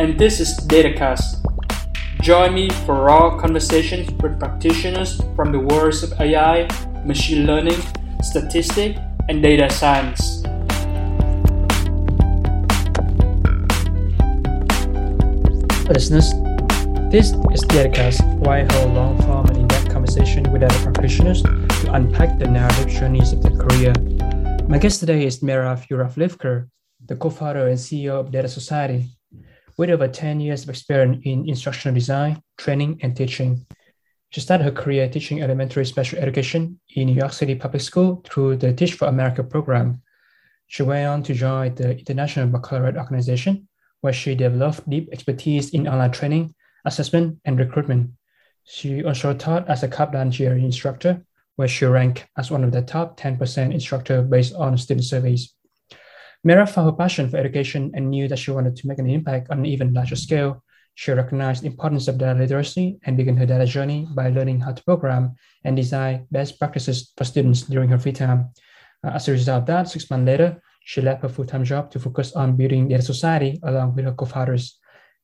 and this is DataCast. Join me for raw conversations with practitioners from the worlds of AI, machine learning, statistics, and data science. listeners. This is DataCast, where I hold long form and in depth conversation with other practitioners to unpack the narrative journeys of their career. My guest today is Merav Yuravlivker, the co founder and CEO of Data Society. With over 10 years of experience in instructional design, training, and teaching, she started her career teaching elementary special education in New York City Public School through the Teach for America program. She went on to join the International Baccalaureate Organization where she developed deep expertise in online training, assessment, and recruitment. She also taught as a Kaplan GRE instructor, where she ranked as one of the top 10% instructor based on student surveys. Mera found her passion for education and knew that she wanted to make an impact on an even larger scale. She recognized the importance of data literacy and began her data journey by learning how to program and design best practices for students during her free time. Uh, as a result of that, six months later, she left her full-time job to focus on building data society along with her co-founders.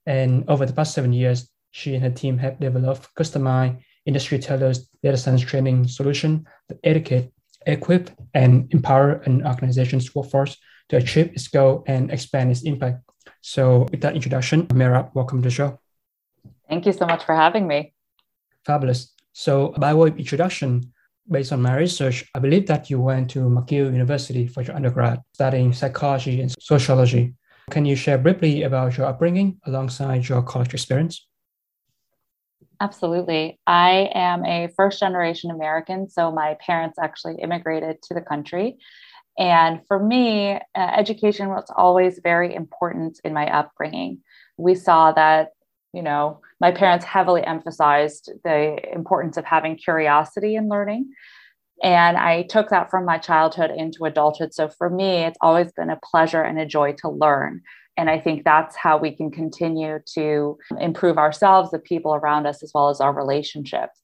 And over the past seven years, she and her team have developed customized industry tailored data science training solution that educate, equip, and empower an organization's workforce to achieve its goal and expand its impact. So with that introduction, Mera, welcome to the show. Thank you so much for having me. Fabulous. So by way of introduction, based on my research, I believe that you went to McGill University for your undergrad, studying psychology and sociology. Can you share briefly about your upbringing alongside your college experience? Absolutely. I am a first generation American, so my parents actually immigrated to the country. And for me, uh, education was always very important in my upbringing. We saw that you know, my parents heavily emphasized the importance of having curiosity in learning. And I took that from my childhood into adulthood. So for me, it's always been a pleasure and a joy to learn. And I think that's how we can continue to improve ourselves, the people around us, as well as our relationships.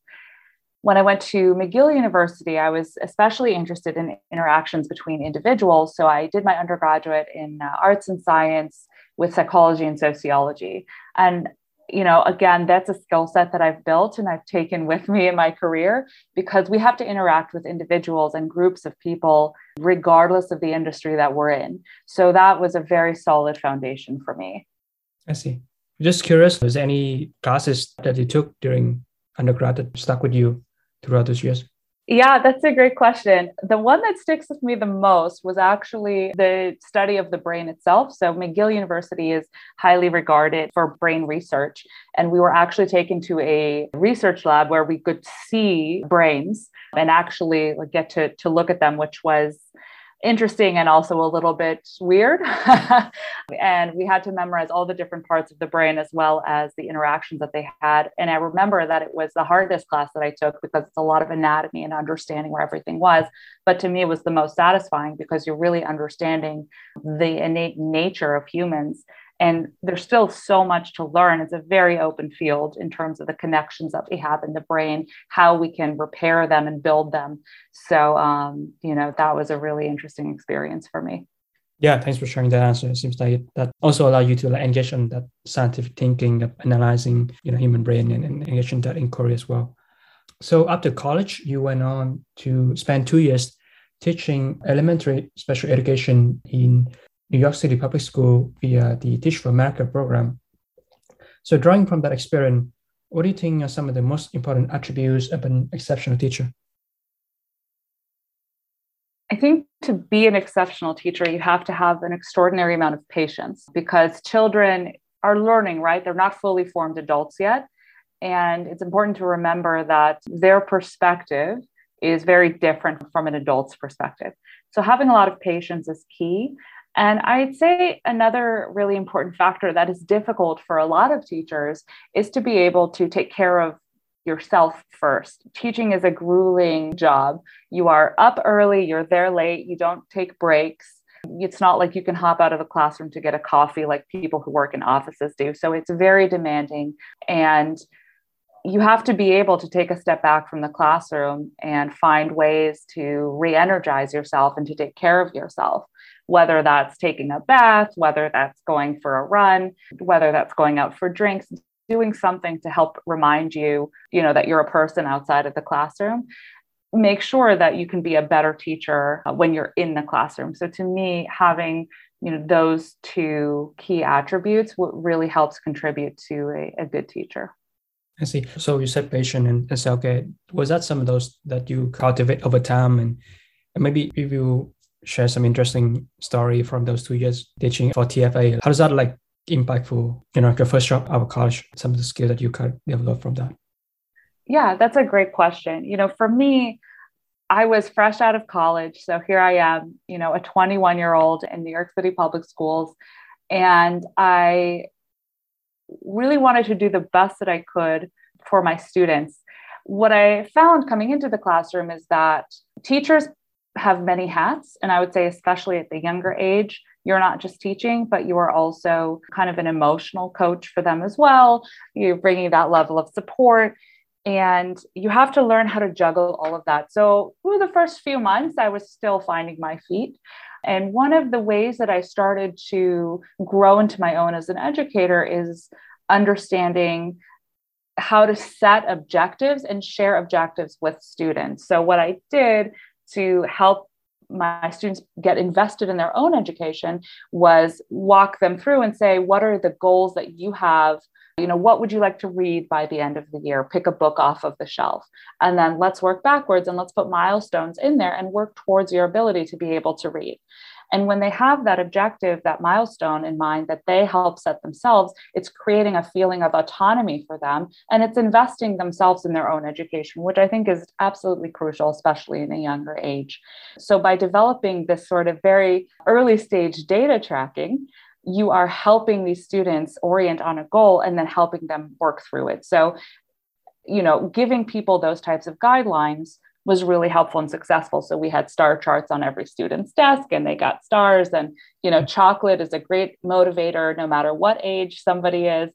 When I went to McGill University, I was especially interested in interactions between individuals. So I did my undergraduate in uh, arts and science with psychology and sociology. And you know, again, that's a skill set that I've built and I've taken with me in my career because we have to interact with individuals and groups of people, regardless of the industry that we're in. So that was a very solid foundation for me. I see. Just curious, was any classes that you took during undergrad that stuck with you throughout those years? Yeah, that's a great question. The one that sticks with me the most was actually the study of the brain itself. So, McGill University is highly regarded for brain research. And we were actually taken to a research lab where we could see brains and actually get to, to look at them, which was interesting and also a little bit weird. and we had to memorize all the different parts of the brain as well as the interactions that they had. And I remember that it was the hardest class that I took because it's a lot of anatomy and understanding where everything was. But to me, it was the most satisfying because you're really understanding the innate nature of humans and there's still so much to learn. It's a very open field in terms of the connections that we have in the brain, how we can repair them and build them. So, um, you know, that was a really interesting experience for me. Yeah, thanks for sharing that answer. It seems like that also allow you to like engage in that scientific thinking, of analyzing, you know, human brain and, and engage in that inquiry as well. So after college, you went on to spend two years teaching elementary special education in New York City Public School via the Teach for America program. So, drawing from that experience, what do you think are some of the most important attributes of an exceptional teacher? I think to be an exceptional teacher, you have to have an extraordinary amount of patience because children are learning, right? They're not fully formed adults yet. And it's important to remember that their perspective is very different from an adult's perspective. So, having a lot of patience is key And I'd say another really important factor that is difficult for a lot of teachers is to be able to take care of yourself first. Teaching is a grueling job. You are up early, you're there late, you don't take breaks. It's not like you can hop out of the classroom to get a coffee like people who work in offices do. So it's very demanding. And you have to be able to take a step back from the classroom and find ways to re energize yourself and to take care of yourself, whether that's taking a bath, whether that's going for a run, whether that's going out for drinks, doing something to help remind you, you know, that you're a person outside of the classroom. Make sure that you can be a better teacher uh, when you're in the classroom. So to me, having you know those two key attributes what really helps contribute to a, a good teacher. I see. So you said patient and, and self-care. Was that some of those that you cultivate over time? And, and maybe if you share some interesting story from those two years teaching for TFA, how does that like impactful, you know, your first job out of college, some of the skills that you could develop from that? Yeah, that's a great question. You know, for me, I was fresh out of college. So here I am, you know, a 21 year old in New York City public schools. And I really wanted to do the best that I could for my students. What I found coming into the classroom is that teachers have many hats. And I would say, especially at the younger age, you're not just teaching, but you are also kind of an emotional coach for them as well. You're bringing that level of support. And you have to learn how to juggle all of that. So, through the first few months, I was still finding my feet. And one of the ways that I started to grow into my own as an educator is understanding how to set objectives and share objectives with students. So, what I did to help my students get invested in their own education was walk them through and say, what are the goals that you have? You know what would you like to read by the end of the year? Pick a book off of the shelf. And then let's work backwards and let's put milestones in there and work towards your ability to be able to read and when they have that objective, that milestone in mind that they help set themselves, it's creating a feeling of autonomy for them and it's investing themselves in their own education, which I think is absolutely crucial, especially in a younger age. So by developing this sort of very early stage data tracking, you are helping these students orient on a goal and then helping them work through it. So, you know, giving people those types of guidelines was really helpful and successful. So we had star charts on every student's desk and they got stars. And, you know, mm-hmm. chocolate is a great motivator no matter what age somebody is.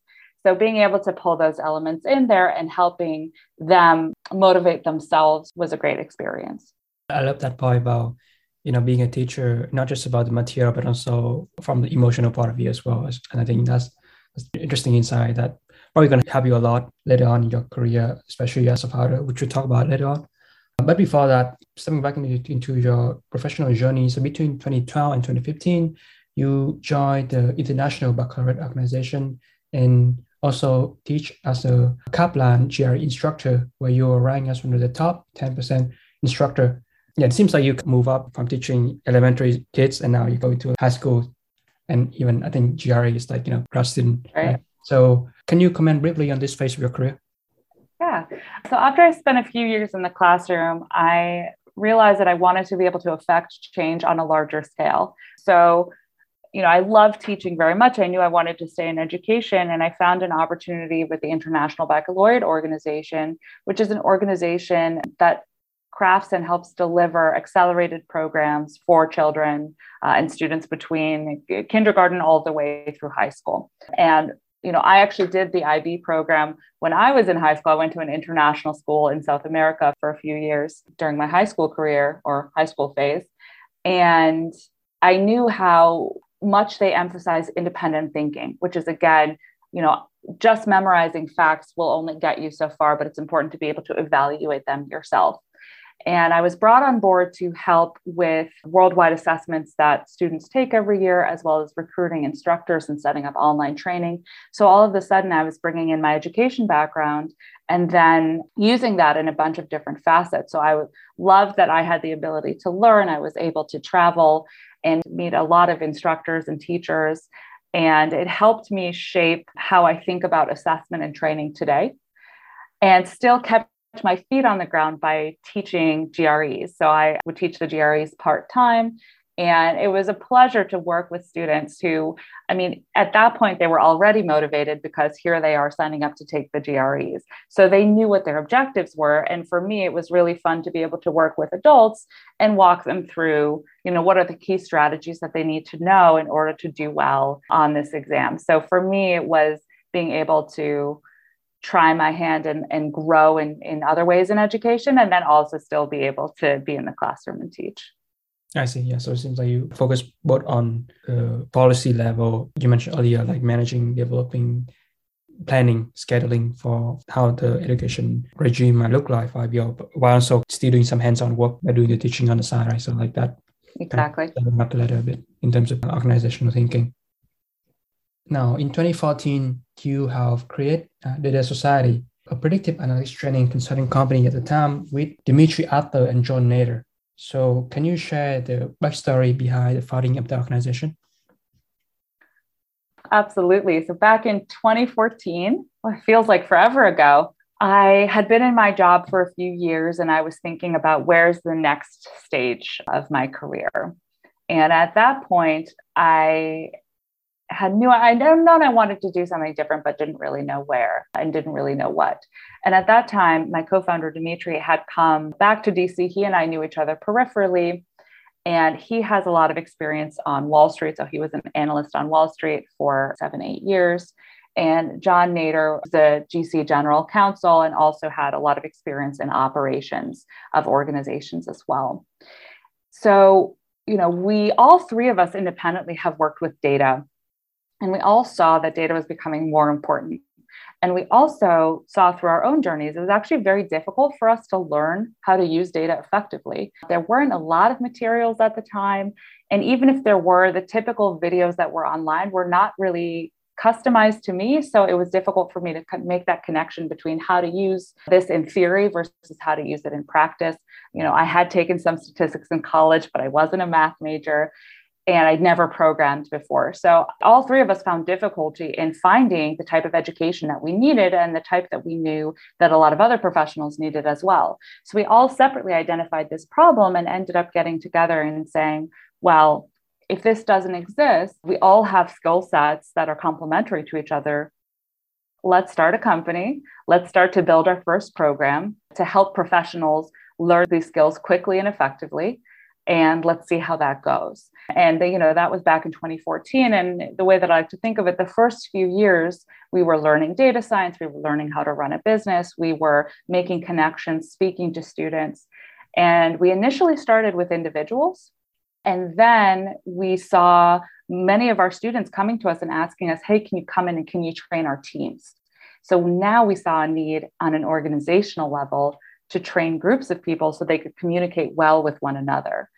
So being able to pull those elements in there and helping them motivate themselves was a great experience. I love that part about you know being a teacher not just about the material but also from the emotional part of you as well and i think that's, that's interesting insight that probably going to help you a lot later on in your career especially as a father which we'll talk about later on but before that stepping back into, into your professional journey so between 2012 and 2015 you joined the international baccalaureate organization and also teach as a kaplan gre instructor where you were ranked as one of the top 10% instructor yeah, it seems like you move up from teaching elementary kids and now you go into high school and even I think GRE is like, you know, grad student. Right. right. So can you comment briefly on this phase of your career? So after I spent a few years in the classroom, I realized that I wanted to be able to affect change on a larger scale. So, you know, I love teaching very much. I knew I wanted to stay in education, and I found an opportunity with the International Baccalaureate Organization, which is an organization that crafts and helps deliver accelerated programs for children uh, and students between kindergarten all the way through high school. And you know, I actually did the IB program when I was in high school. I went to an international school in South America for a few years during my high school career or high school phase. And I knew how much they emphasize independent thinking, which is again, you know, just memorizing facts will only get you so far, but it's important to be able to evaluate them yourself. And I was brought on board to help with worldwide assessments that students take every year, as well as recruiting instructors and setting up online training. So all of a sudden, I was bringing in my education background and then using that in a bunch of different facets. So I loved that I had the ability to learn. I was able to travel and meet a lot of instructors and teachers. And it helped me shape how I think about assessment and training today and still kept my feet on the ground by teaching GREs. So I would teach the GREs part time And it was a pleasure to work with students who, I mean, at that point, they were already motivated because here they are signing up to take the GREs. So they knew what their objectives were. And for me, it was really fun to be able to work with adults and walk them through, you know, what are the key strategies that they need to know in order to do well on this exam. So for me, it was being able to try my hand and, and grow in, in other ways in education and then also still be able to be in the classroom and teach. I see. Yeah. So it seems like you focus both on the policy level. You mentioned earlier, like managing, developing, planning, scheduling for how the education regime might look like five years, while also still doing some hands-on work by doing the teaching on the side, right? So like that. Exactly. Kind of up the ladder a bit in terms of organizational thinking. Now, in 2014, you have created uh, Data Society, a predictive analytics training consulting company at the time with Dmitri Adler and John Nader. So, can you share the backstory behind the founding of the organization? Absolutely. So, back in 2014, well, it feels like forever ago, I had been in my job for a few years and I was thinking about where's the next stage of my career. And at that point, I had knew I known I wanted to do something different, but didn't really know where and didn't really know what. And at that time, my co-founder Dmitri had come back to DC. He and I knew each other peripherally, and he has a lot of experience on Wall Street. So he was an analyst on Wall Street for seven, eight years. And John Nader was the GC general counsel and also had a lot of experience in operations of organizations as well. So, you know, we all three of us independently have worked with data and we all saw that data was becoming more important. And we also saw through our own journeys, it was actually very difficult for us to learn how to use data effectively. There weren't a lot of materials at the time. And even if there were, the typical videos that were online were not really customized to me. So it was difficult for me to make that connection between how to use this in theory versus how to use it in practice. You know, I had taken some statistics in college, but I wasn't a math major and I'd never programmed before. So all three of us found difficulty in finding the type of education that we needed and the type that we knew that a lot of other professionals needed as well. So we all separately identified this problem and ended up getting together and saying, well, if this doesn't exist, we all have skill sets that are complementary to each other. Let's start a company. Let's start to build our first program to help professionals learn these skills quickly and effectively and let's see how that goes. And you know that was back in 2014. And the way that I like to think of it, the first few years we were learning data science, we were learning how to run a business, we were making connections, speaking to students, and we initially started with individuals, and then we saw many of our students coming to us and asking us, "Hey, can you come in and can you train our teams?" So now we saw a need on an organizational level to train groups of people so they could communicate well with one another.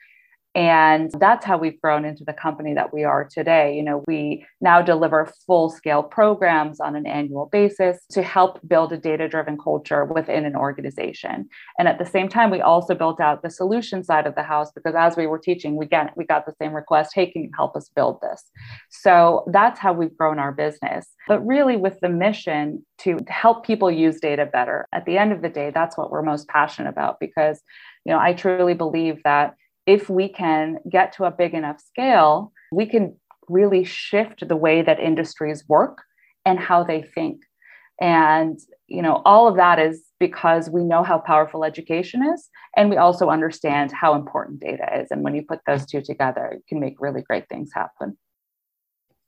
And that's how we've grown into the company that we are today. You know, we now deliver full scale programs on an annual basis to help build a data driven culture within an organization. And at the same time, we also built out the solution side of the house because as we were teaching, we get we got the same request, hey, can you help us build this? So that's how we've grown our business. But really with the mission to help people use data better. At the end of the day, that's what we're most passionate about because, you know, I truly believe that if we can get to a big enough scale, we can really shift the way that industries work and how they think. And you know, all of that is because we know how powerful education is, and we also understand how important data is. And when you put those two together, you can make really great things happen.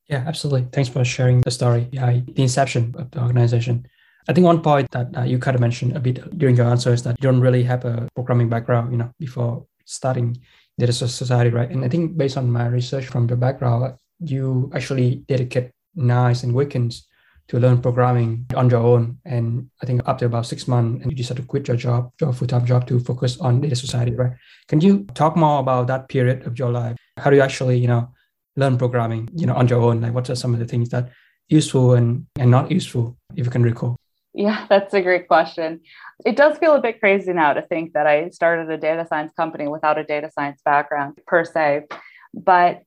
Yeah, absolutely. Thanks for sharing the story the inception of the organization. I think one point that uh, you kind of mentioned a bit during your answer is that you don't really have a programming background, you know, before starting data society, right? And I think based on my research from the background, you actually dedicate nights and weekends to learn programming on your own. And I think after about six months, and you decided to quit your job, your full-time job to focus on data society, right? Can you talk more about that period of your life? How do you actually, you know, learn programming, you know, on your own? Like what are some of the things that useful and, and not useful, if you can recall? Yeah, that's a great question. It does feel a bit crazy now to think that I started a data science company without a data science background per se. But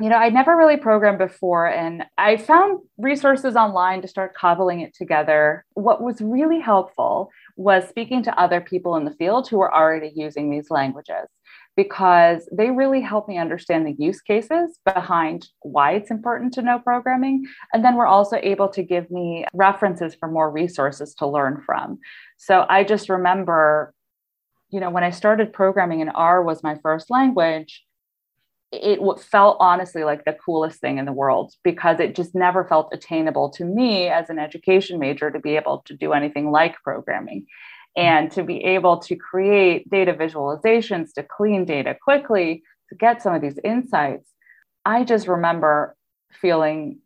you know, I never really programmed before, and I found resources online to start cobbling it together. What was really helpful was speaking to other people in the field who were already using these languages because they really help me understand the use cases behind why it's important to know programming. And then we're also able to give me references for more resources to learn from. So I just remember, you know, when I started programming and R was my first language, it felt honestly like the coolest thing in the world because it just never felt attainable to me as an education major to be able to do anything like programming and to be able to create data visualizations to clean data quickly to get some of these insights i just remember feeling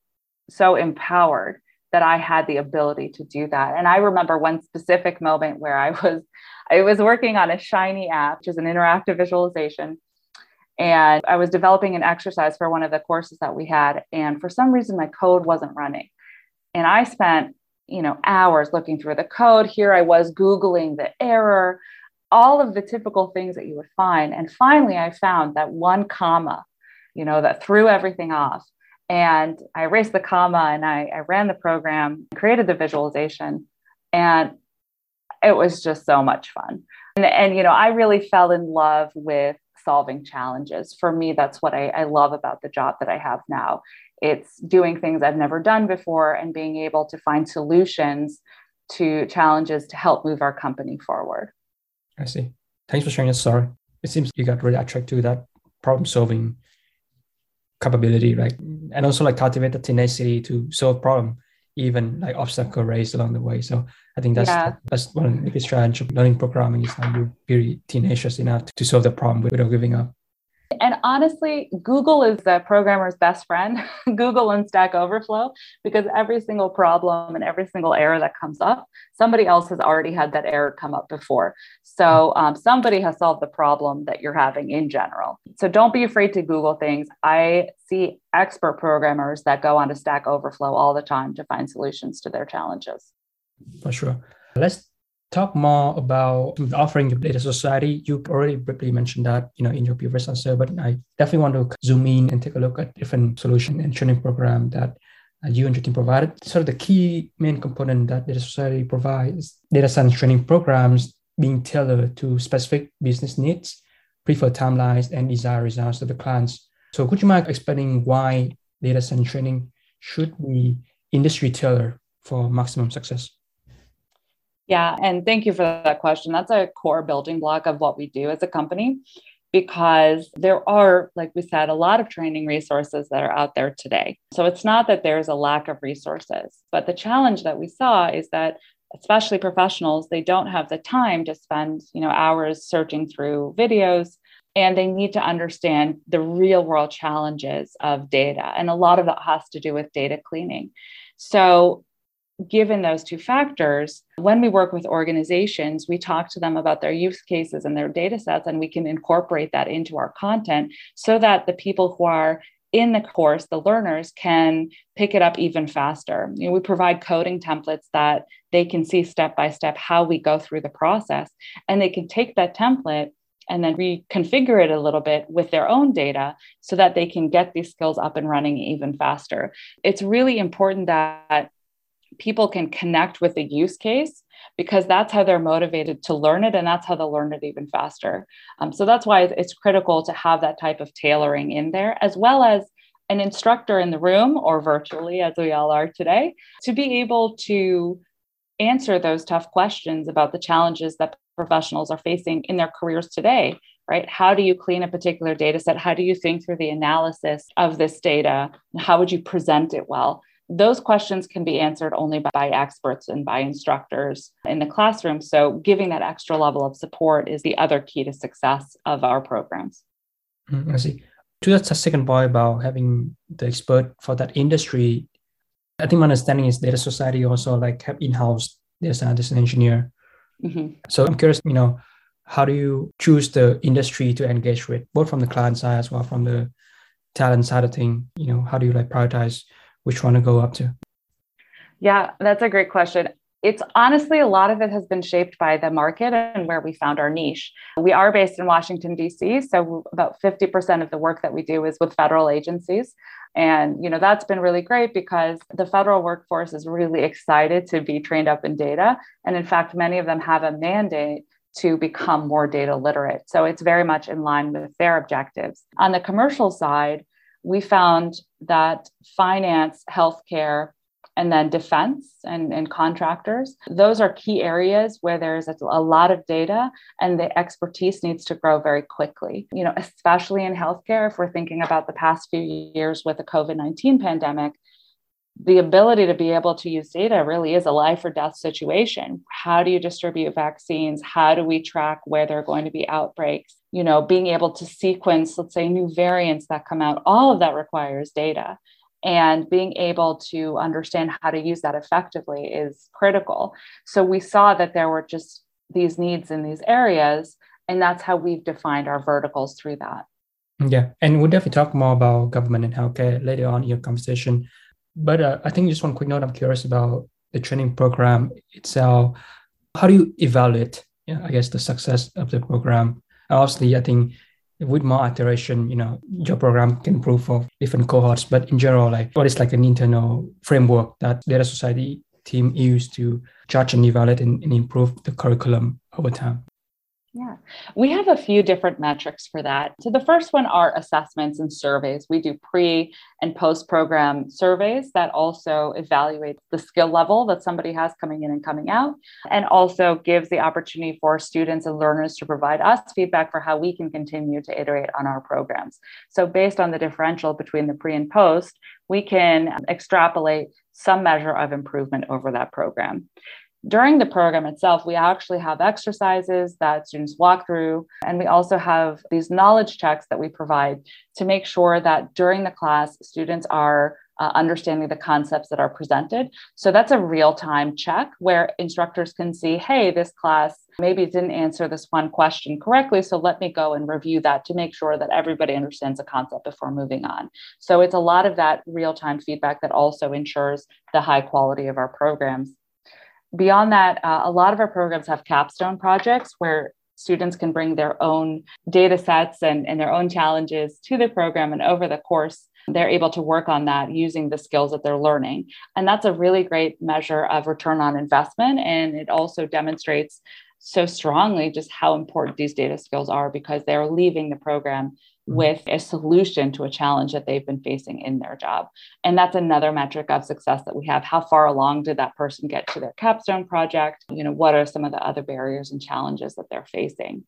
so empowered that i had the ability to do that and i remember one specific moment where i was i was working on a shiny app which is an interactive visualization and I was developing an exercise for one of the courses that we had. And for some reason, my code wasn't running. And I spent, you know, hours looking through the code. Here I was Googling the error, all of the typical things that you would find. And finally, I found that one comma, you know, that threw everything off. And I erased the comma and I, I ran the program, created the visualization, and it was just so much fun. And, and you know, I really fell in love with solving challenges. For me, that's what I, I love about the job that I have now. It's doing things I've never done before and being able to find solutions to challenges to help move our company forward. I see. Thanks for sharing your story. It seems you got really attracted to that problem solving capability, right? And also like cultivate the tenacity to solve problem even like obstacle raised along the way. So I think that's yeah. that's one of the biggest challenge of learning programming is that you're very tenacious enough to solve the problem without giving up. And honestly, Google is the programmer's best friend, Google and Stack Overflow, because every single problem and every single error that comes up, somebody else has already had that error come up before. So um, somebody has solved the problem that you're having in general. So don't be afraid to Google things. I see expert programmers that go onto Stack Overflow all the time to find solutions to their challenges. For sure. Let's talk more about the offering of data society. You already briefly mentioned that, you know, in your previous answer, but I definitely want to zoom in and take a look at different solution and training program that uh, you and your team provided. Sort of the key main component that data society provides data science training programs being tailored to specific business needs, preferred timelines, and desired results of the clients. So could you mind explaining why data science training should be industry tailored for maximum success? Yeah, and thank you for that question. That's a core building block of what we do as a company because there are, like we said, a lot of training resources that are out there today. So it's not that there's a lack of resources, but the challenge that we saw is that especially professionals they don't have the time to spend you know hours searching through videos and they need to understand the real world challenges of data and a lot of that has to do with data cleaning so given those two factors, when we work with organizations, we talk to them about their use cases and their data sets, and we can incorporate that into our content so that the people who are in the course, the learners can pick it up even faster. You know, we provide coding templates that they can see step by step how we go through the process, and they can take that template and then reconfigure it a little bit with their own data so that they can get these skills up and running even faster. It's really important that people can connect with the use case because that's how they're motivated to learn it and that's how they'll learn it even faster. Um, so that's why it's critical to have that type of tailoring in there, as well as an instructor in the room or virtually, as we all are today, to be able to answer those tough questions about the challenges that professionals are facing in their careers today right? How do you clean a particular data set? How do you think through the analysis of this data? How would you present it well those questions can be answered only by experts and by instructors in the classroom. So, giving that extra level of support is the other key to success of our programs. Mm, I see. To that second point about having the expert for that industry, I think my understanding is data society also like have in-house data scientist and engineer. Mm-hmm. So I'm curious, you know, how do you choose the industry to engage with, both from the client side as well from the talent side of thing? You know, how do you like prioritize which one to go up to? Yeah, that's a great question. It's honestly a lot of it has been shaped by the market and where we found our niche. We are based in Washington, D.C., so about 50% of the work that we do is with federal agencies. And you know that's been really great because the federal workforce is really excited to be trained up in data. And in fact, many of them have a mandate to become more data literate. So it's very much in line with their objectives. On the commercial side, we found that finance, healthcare, and then defense and, and contractors. Those are key areas where there's a, lot of data and the expertise needs to grow very quickly. You know, especially in healthcare, if we're thinking about the past few years with the COVID 19 pandemic, the ability to be able to use data really is a life or death situation. How do you distribute vaccines? How do we track where there are going to be outbreaks? You know, being able to sequence, let's say, new variants that come out, all of that requires data. And being able to understand how to use that effectively is critical. So we saw that there were just these needs in these areas. And that's how we've defined our verticals through that. Yeah. And we'll definitely talk more about government and healthcare later on in your conversation. But uh, I think just one quick note I'm curious about the training program itself. How do you evaluate, you know, I guess, the success of the program? Obviously, I think with more iteration, you know, your program can improve for different cohorts. But in general, like what is like an internal framework that data society team use to judge and evaluate and, and improve the curriculum over time? Yeah, we have a few different metrics for that. So, the first one are assessments and surveys. We do pre and post program surveys that also evaluate the skill level that somebody has coming in and coming out, and also gives the opportunity for students and learners to provide us feedback for how we can continue to iterate on our programs. So, based on the differential between the pre and post, we can extrapolate some measure of improvement over that program during the program itself, we actually have exercises that students walk through, and we also have these knowledge checks that we provide to make sure that during the class, students are uh, understanding the concepts that are presented. So that's a real time check where instructors can see, hey, this class maybe didn't answer this one question correctly. So let me go and review that to make sure that everybody understands the concept before moving on. So it's a lot of that real time feedback that also ensures the high quality of our programs beyond that, uh, a lot of our programs have capstone projects where students can bring their own data sets and, and their own challenges to the program. And over the course, they're able to work on that using the skills that they're learning. And that's a really great measure of return on investment. And it also demonstrates so strongly just how important these data skills are because they're leaving the program. With a solution to a challenge that they've been facing in their job. And that's another metric of success that we have. How far along did that person get to their capstone project? You know, what are some of the other barriers and challenges that they're facing?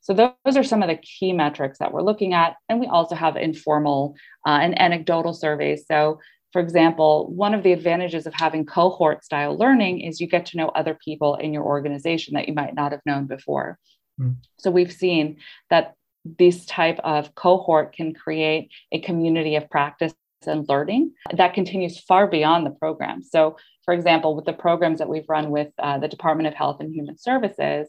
So those are some of the key metrics that we're looking at. And we also have informal uh, and anecdotal surveys. So for example, one of the advantages of having cohort style learning is you get to know other people in your organization that you might not have known before. Mm. So we've seen that this type of cohort can create a community of practice and learning that continues far beyond the program. So, for example, with the programs that we've run with uh, the Department of Health and Human Services,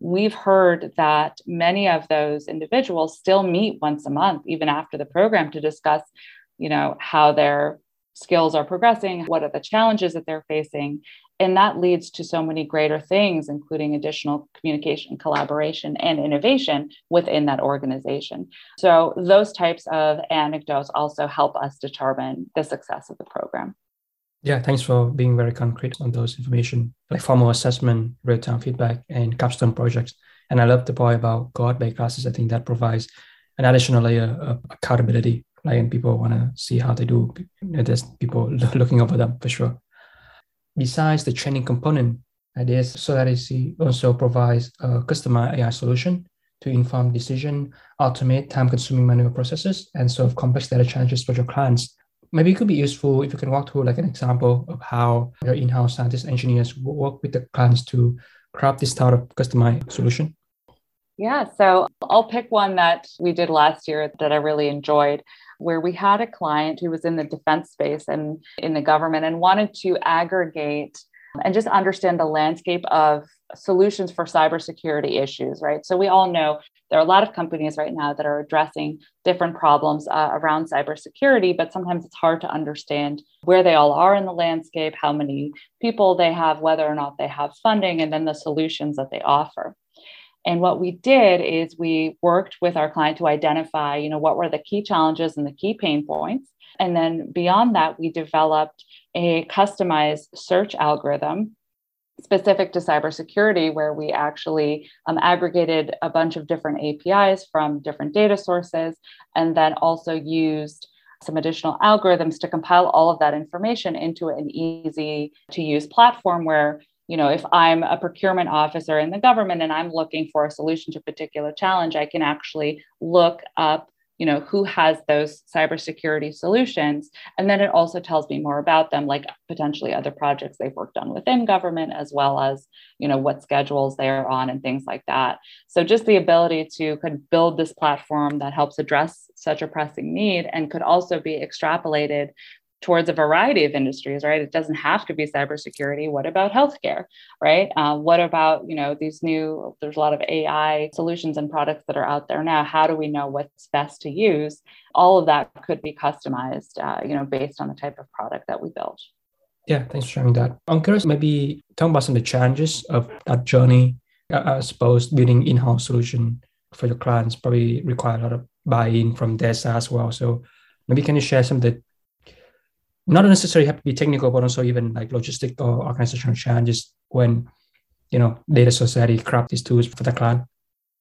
we've heard that many of those individuals still meet once a month, even after the program, to discuss, you know, how their skills are progressing, what are the challenges that they're facing, and that leads to so many greater things including additional communication collaboration and innovation within that organization. So those types of anecdotes also help us determine the success of the program. Yeah thanks for being very concrete on those information like formal assessment real-time feedback and capstone projects. And i love the point about cohort-based classes. I think that provides an additional layer of accountability. Like and people want to see how they do. There's people looking over them for sure besides the training component, Data Society also provides a customized AI solution to inform decision, automate time-consuming manual processes, and solve complex data challenges for your clients. Maybe it could be useful if you can walk through like an example of how your in-house scientists engineers work with the clients to craft this type of customized solution. Yeah, so I'll pick one that we did last year that I really enjoyed where we had a client who was in the defense space and in the government and wanted to aggregate and just understand the landscape of solutions for cybersecurity issues, right? So we all know there are a lot of companies right now that are addressing different problems uh, around cybersecurity, but sometimes it's hard to understand where they all are in the landscape, how many people they have, whether or not they have funding, and then the solutions that they offer. And what we did is we worked with our client to identify, you know, what were the key challenges and the key pain points. And then beyond that, we developed a customized search algorithm specific to cybersecurity, where we actually um, aggregated a bunch of different APIs from different data sources and then also used some additional algorithms to compile all of that information into an easy to use platform where you know if i'm a procurement officer in the government and i'm looking for a solution to a particular challenge i can actually look up you know who has those cybersecurity solutions. And then it also tells me more about them like potentially other projects they've worked on within government as well as you know what schedules they're on and things like that. So just the ability to could build this platform that helps address such a pressing need and could also be extrapolated towards a variety of industries, right? It doesn't have to be cybersecurity. What about healthcare, right? Uh, what about you know these new? There's a lot of AI solutions and products that are out there now. How do we know what's best to use? All of that could be customized, uh, you know, based on the type of product that we build. Yeah, thanks for sharing that. I'm curious, maybe talk about some of the challenges of that journey. I suppose building in-house solution for your clients probably require a lot of buy-in from side as well. So maybe can you share some of the not necessarily have to be technical, but also even like logistic or organizational challenges when, you know, data society craft these tools for the client?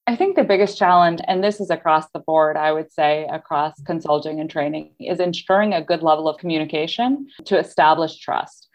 I think the biggest challenge, and this is across the board, I would say across consulting and training, is ensuring a good level of communication to establish trust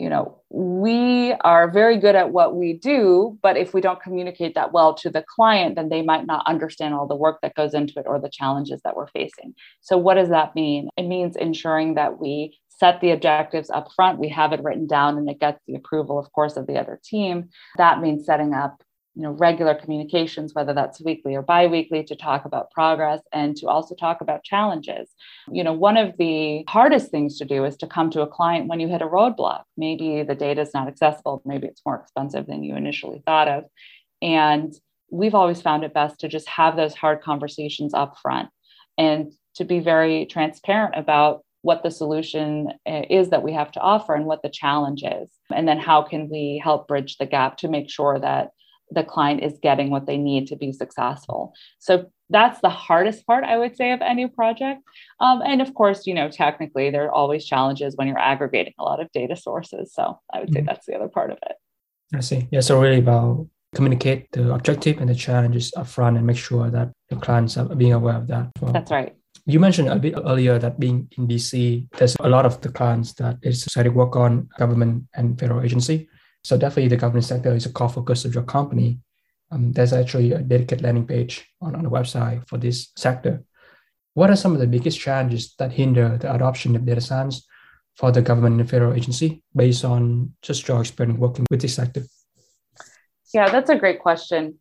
you know, we are very good at what we do, but if we don't communicate that well to the client, then they might not understand all the work that goes into it or the challenges that we're facing. So, what does that mean? It means ensuring that we set the objectives up front, we have it written down, and it gets the approval, of course, of the other team. That means setting up you know regular communications whether that's weekly or biweekly to talk about progress and to also talk about challenges. You know one of the hardest things to do is to come to a client when you hit a roadblock. Maybe the data is not accessible. Maybe it's more expensive than you initially thought of. And we've always found it best to just have those hard conversations up front and to be very transparent about what the solution eh, is that we have to offer and what the challenge is. And then how can we help bridge the gap to make sure that the client is getting what they need to be successful. So that's the hardest part, I would say, of any project. Um, and of course, you know, technically, there are always challenges when you're aggregating a lot of data sources. So I would say mm-hmm. that's the other part of it. I see. Yeah. So really about communicate the objective and the challenges upfront and make sure that the clients are being aware of that. Well. That's right. You mentioned a bit earlier that being in DC, there's a lot of the clients that is to work on government and federal agency. So definitely the government sector is a core focus of your company. Um, there's actually a dedicated landing page on, on the website for this sector. What are some of the biggest challenges that hinder the adoption of data science for the government and federal agency based on just your experience working with this sector? Yeah, that's a great question.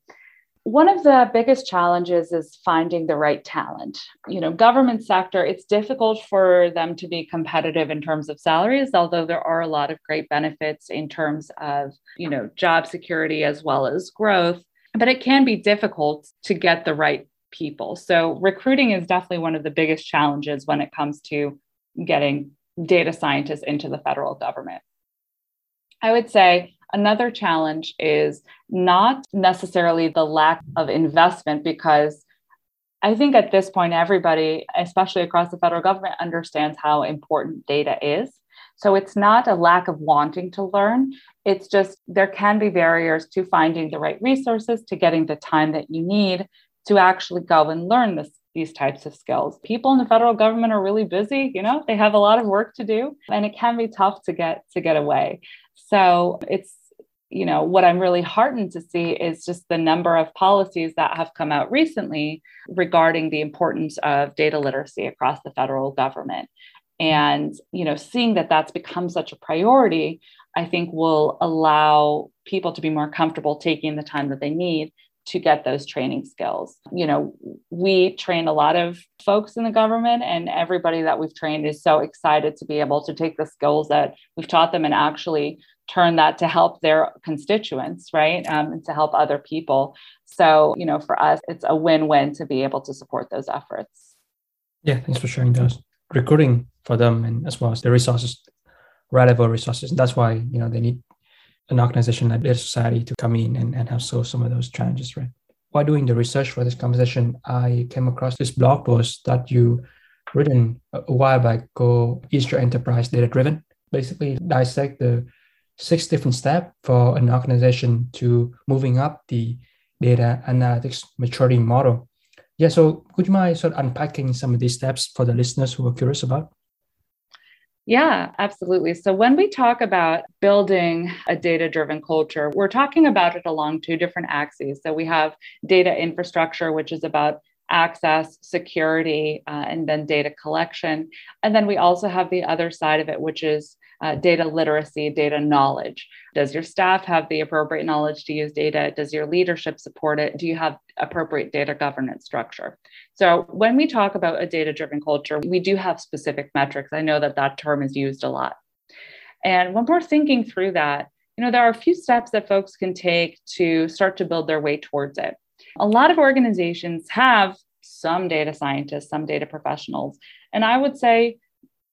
One of the biggest challenges is finding the right talent. You know, government sector, it's difficult for them to be competitive in terms of salaries, although there are a lot of great benefits in terms of, you know, job security as well as growth. But it can be difficult to get the right people. So recruiting is definitely one of the biggest challenges when it comes to getting data scientists into the federal government. I would say Another challenge is not necessarily the lack of investment because I think at this point, everybody, especially across the federal government, understands how important data is. So it's not a lack of wanting to learn. It's just there can be barriers to finding the right resources, to getting the time that you need to actually go and learn this, these types of skills. People in the federal government are really busy, you know, they have a lot of work to do and it can be tough to get to get away. So it's you know what i'm really heartened to see is just the number of policies that have come out recently regarding the importance of data literacy across the federal government and you know seeing that that's become such a priority i think will allow people to be more comfortable taking the time that they need to get those training skills. You know, we train a lot of folks in the government, and everybody that we've trained is so excited to be able to take the skills that we've taught them and actually turn that to help their constituents, right? Um, and to help other people. So, you know, for us, it's a win win to be able to support those efforts. Yeah, thanks for sharing those. Recruiting for them and as well as the resources, relevant resources. That's why, you know, they need an organization like Data Society to come in and, and help solve some of those challenges, right? While doing the research for this conversation, I came across this blog post that you written a while back called Is Your Enterprise Data Driven? Basically dissect the six different steps for an organization to moving up the data analytics maturity model. Yeah, so could you mind sort of unpacking some of these steps for the listeners who are curious about? Yeah, absolutely. So when we talk about building a data driven culture, we're talking about it along two different axes. So we have data infrastructure, which is about access, security, uh, and then data collection. And then we also have the other side of it, which is uh, data literacy, data knowledge. Does your staff have the appropriate knowledge to use data? Does your leadership support it? Do you have appropriate data governance structure? So, when we talk about a data driven culture, we do have specific metrics. I know that that term is used a lot. And when we're thinking through that, you know, there are a few steps that folks can take to start to build their way towards it. A lot of organizations have some data scientists, some data professionals. And I would say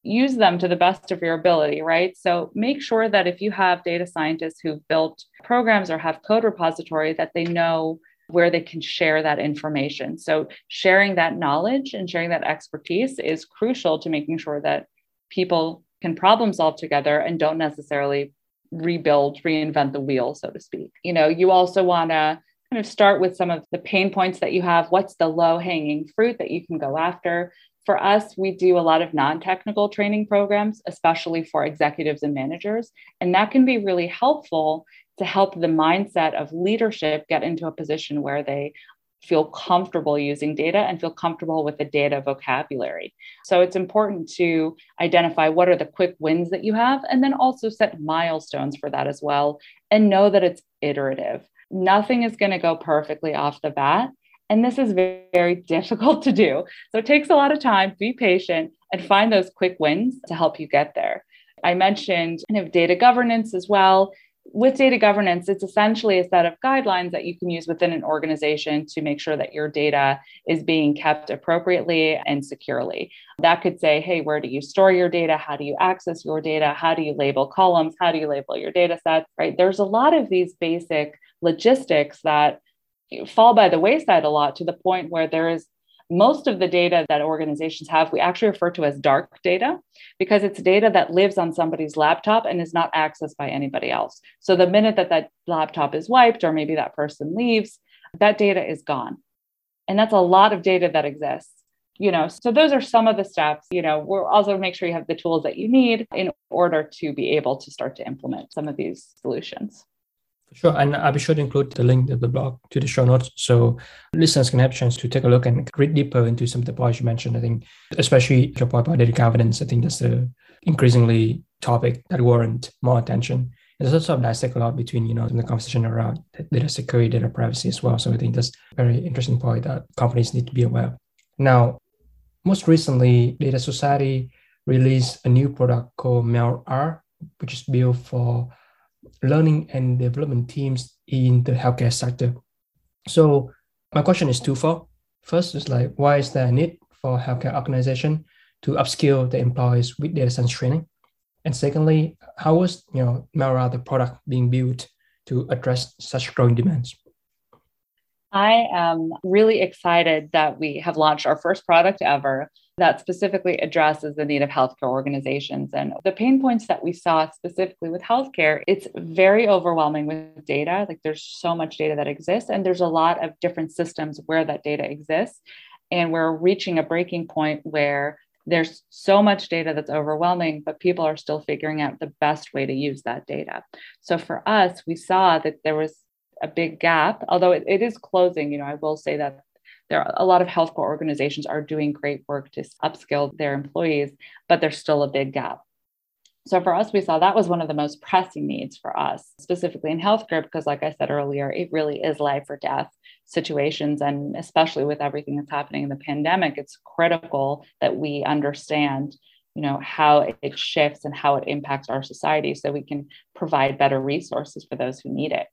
use them to the best of your ability, right? So make sure that if you have data scientists who've built programs or have code repository, that they know where they can share that information. So sharing that knowledge and sharing that expertise is crucial to making sure that people can problem solve together and don't necessarily rebuild, reinvent the wheel, so to speak. You know, you also want to kind of start with some of the pain points that you have. What's the low hanging fruit that you can go after? For us, we do a lot of non technical training programs, especially for executives and managers. And that can be really helpful to help the mindset of leadership get into a position where they feel comfortable using data and feel comfortable with the data vocabulary. So it's important to identify what are the quick wins that you have and then also set milestones for that as well and know that it's iterative. Nothing is going to go perfectly off the bat. And this is very, very difficult to do. So it takes a lot of time, be patient, and find those quick wins to help you get there. I mentioned kind of data governance as well. With data governance, it's essentially a set of guidelines that you can use within an organization to make sure that your data is being kept appropriately and securely. That could say, hey, where do you store your data? How do you access your data? How do you label columns? How do you label your data sets? Right? There's a lot of these basic logistics that fall by the wayside a lot to the point where there is most of the data that organizations have, we actually refer to as dark data because it's data that lives on somebody's laptop and is not accessed by anybody else. So the minute that that laptop is wiped or maybe that person leaves, that data is gone. And that's a lot of data that exists. You know, so those are some of the steps. You know, we'll also make sure you have the tools that you need in order to be able to start to implement some of these solutions. Sure, and I'll be sure to include the link to the blog to the show notes so listeners can have a chance to take a look and read deeper into some of the points you mentioned. I think, especially your point about data governance, I think that's the increasingly topic that warrant more attention. There's also a dissect a lot between, you know, the conversation around data security, data privacy as well. So I think that's a very interesting point that companies need to be aware of. Now, most recently, Data Society released a new product called meldR, which is built for learning and development teams in the healthcare sector. So my question is twofold. First is like, why is there a need for healthcare organization to upskill the employees with data science training? And secondly, how was you know meldR the product being built to address such growing demands? I am really excited that we have launched our first product ever that specifically addresses the need of healthcare organizations. And the pain points that we saw specifically with healthcare, it's very overwhelming with data. Like there's so much data that exists, and there's a lot of different systems where that data exists. And we're reaching a breaking point where there's so much data that's overwhelming, but people are still figuring out the best way to use that data. So for us, we saw that there was a big gap, although it, it is closing. You know, I will say that there are a lot of healthcare organizations are doing great work to upskill their employees, but there's still a big gap. So for us, we saw that was one of the most pressing needs for us, specifically in healthcare, because like I said earlier, it really is life or death situations. And especially with everything that's happening in the pandemic, it's critical that we understand you know how it shifts and how it impacts our society so we can provide better resources for those who need it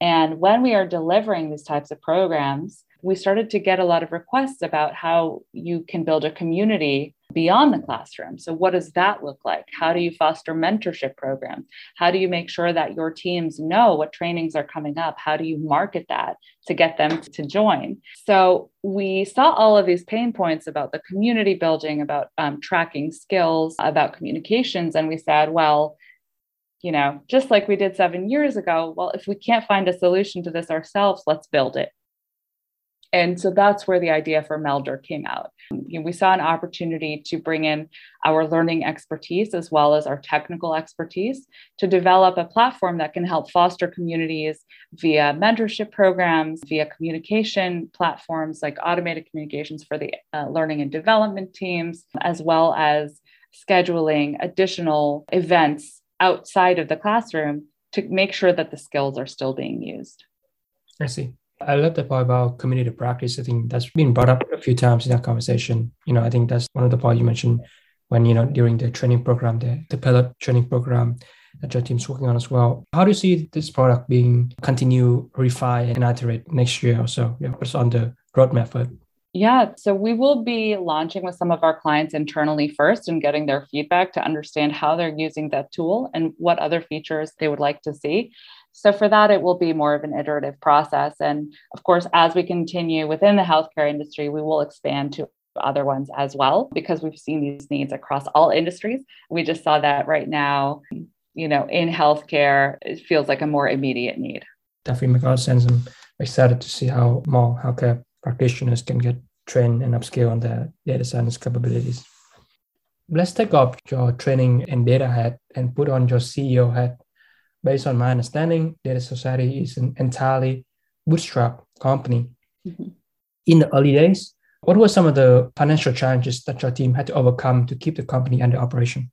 and when we are delivering these types of programs we started to get a lot of requests about how you can build a community beyond the classroom. So, what does that look like? How do you foster mentorship programs? How do you make sure that your teams know what trainings are coming up? How do you market that to get them to join? So, we saw all of these pain points about the community building, about um, tracking skills, about communications, and we said, well, you know, just like we did seven years ago, well, if we can't find a solution to this ourselves, let's build it. And so that's where the idea for meldR came out. You know, we saw an opportunity to bring in our learning expertise as well as our technical expertise to develop a platform that can help foster communities via mentorship programs, via communication platforms like automated communications for the uh, learning and development teams, as well as scheduling additional events outside of the classroom to make sure that the skills are still being used. I see. I love the part about community practice. I think that's been brought up a few times in that conversation. You know, I think that's one of the points you mentioned when, you know, during the training program, the, the pilot training program that your team's working on as well. How do you see this product being continue, refine, and iterate next year or so? Yeah, what's on the roadmap for? Yeah, so we will be launching with some of our clients internally first and getting their feedback to understand how they're using that tool and what other features they would like to see. So, for that, it will be more of an iterative process. And of course, as we continue within the healthcare industry, we will expand to other ones as well because we've seen these needs across all industries. We just saw that right now, you know, in healthcare, it feels like a more immediate need. Definitely makes a lot of sense. I'm excited to see how more healthcare practitioners can get trained and upskill on their data science capabilities. Let's take off your training and data hat and put on your CEO hat. Based on my understanding, Data Society is an entirely bootstrap company. Mm-hmm. In the early days, what were some of the financial challenges that your team had to overcome to keep the company under operation?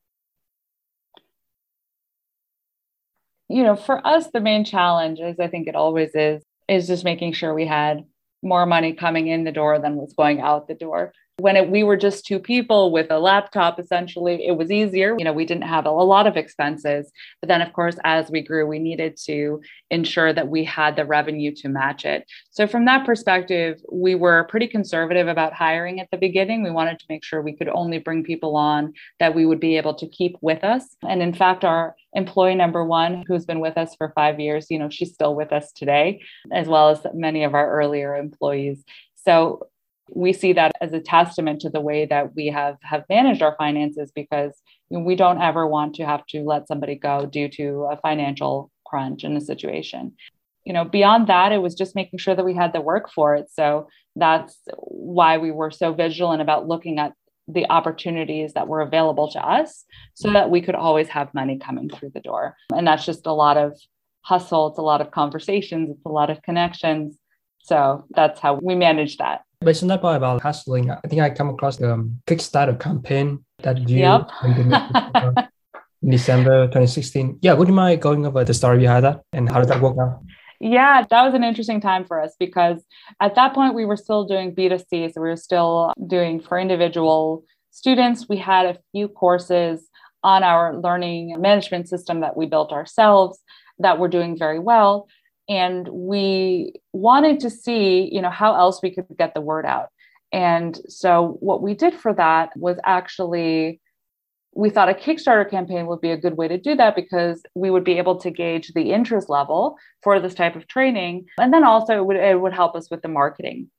You know, for us, the main challenge, as I think it always is, is just making sure we had more money coming in the door than was going out the door. When it, we were just two people with a laptop, essentially, it was easier. You know, we didn't have a, lot of expenses. But then, of course, as we grew, we needed to ensure that we had the revenue to match it. So, from that perspective, we were pretty conservative about hiring at the beginning. We wanted to make sure we could only bring people on that we would be able to keep with us. And in fact, our employee number one, who's been with us for five years, you know, she's still with us today, as well as many of our earlier employees. So we see that as a testament to the way that we have have managed our finances because we don't ever want to have to let somebody go due to a financial crunch in a situation. You know beyond that it was just making sure that we had the work for it. So that's why we were so vigilant about looking at the opportunities that were available to us so that we could always have money coming through the door. And that's just a lot of hustle. It's a lot of conversations. It's a lot of connections. So that's how we manage that Based on that part about hustling, I think I come across the um, Kickstarter campaign that you yep. in December 2016. Yeah, would you mind going over the story behind that and how did that work out? Yeah, that was an interesting time for us because at that point we were still doing B2C. So we were still doing for individual students. We had a few courses on our learning management system that we built ourselves that were doing very well and we wanted to see you know how else we could get the word out. And so what we did for that was actually we thought a kickstarter campaign would be a good way to do that because we would be able to gauge the interest level for this type of training. And then also it would, it would help us with the marketing.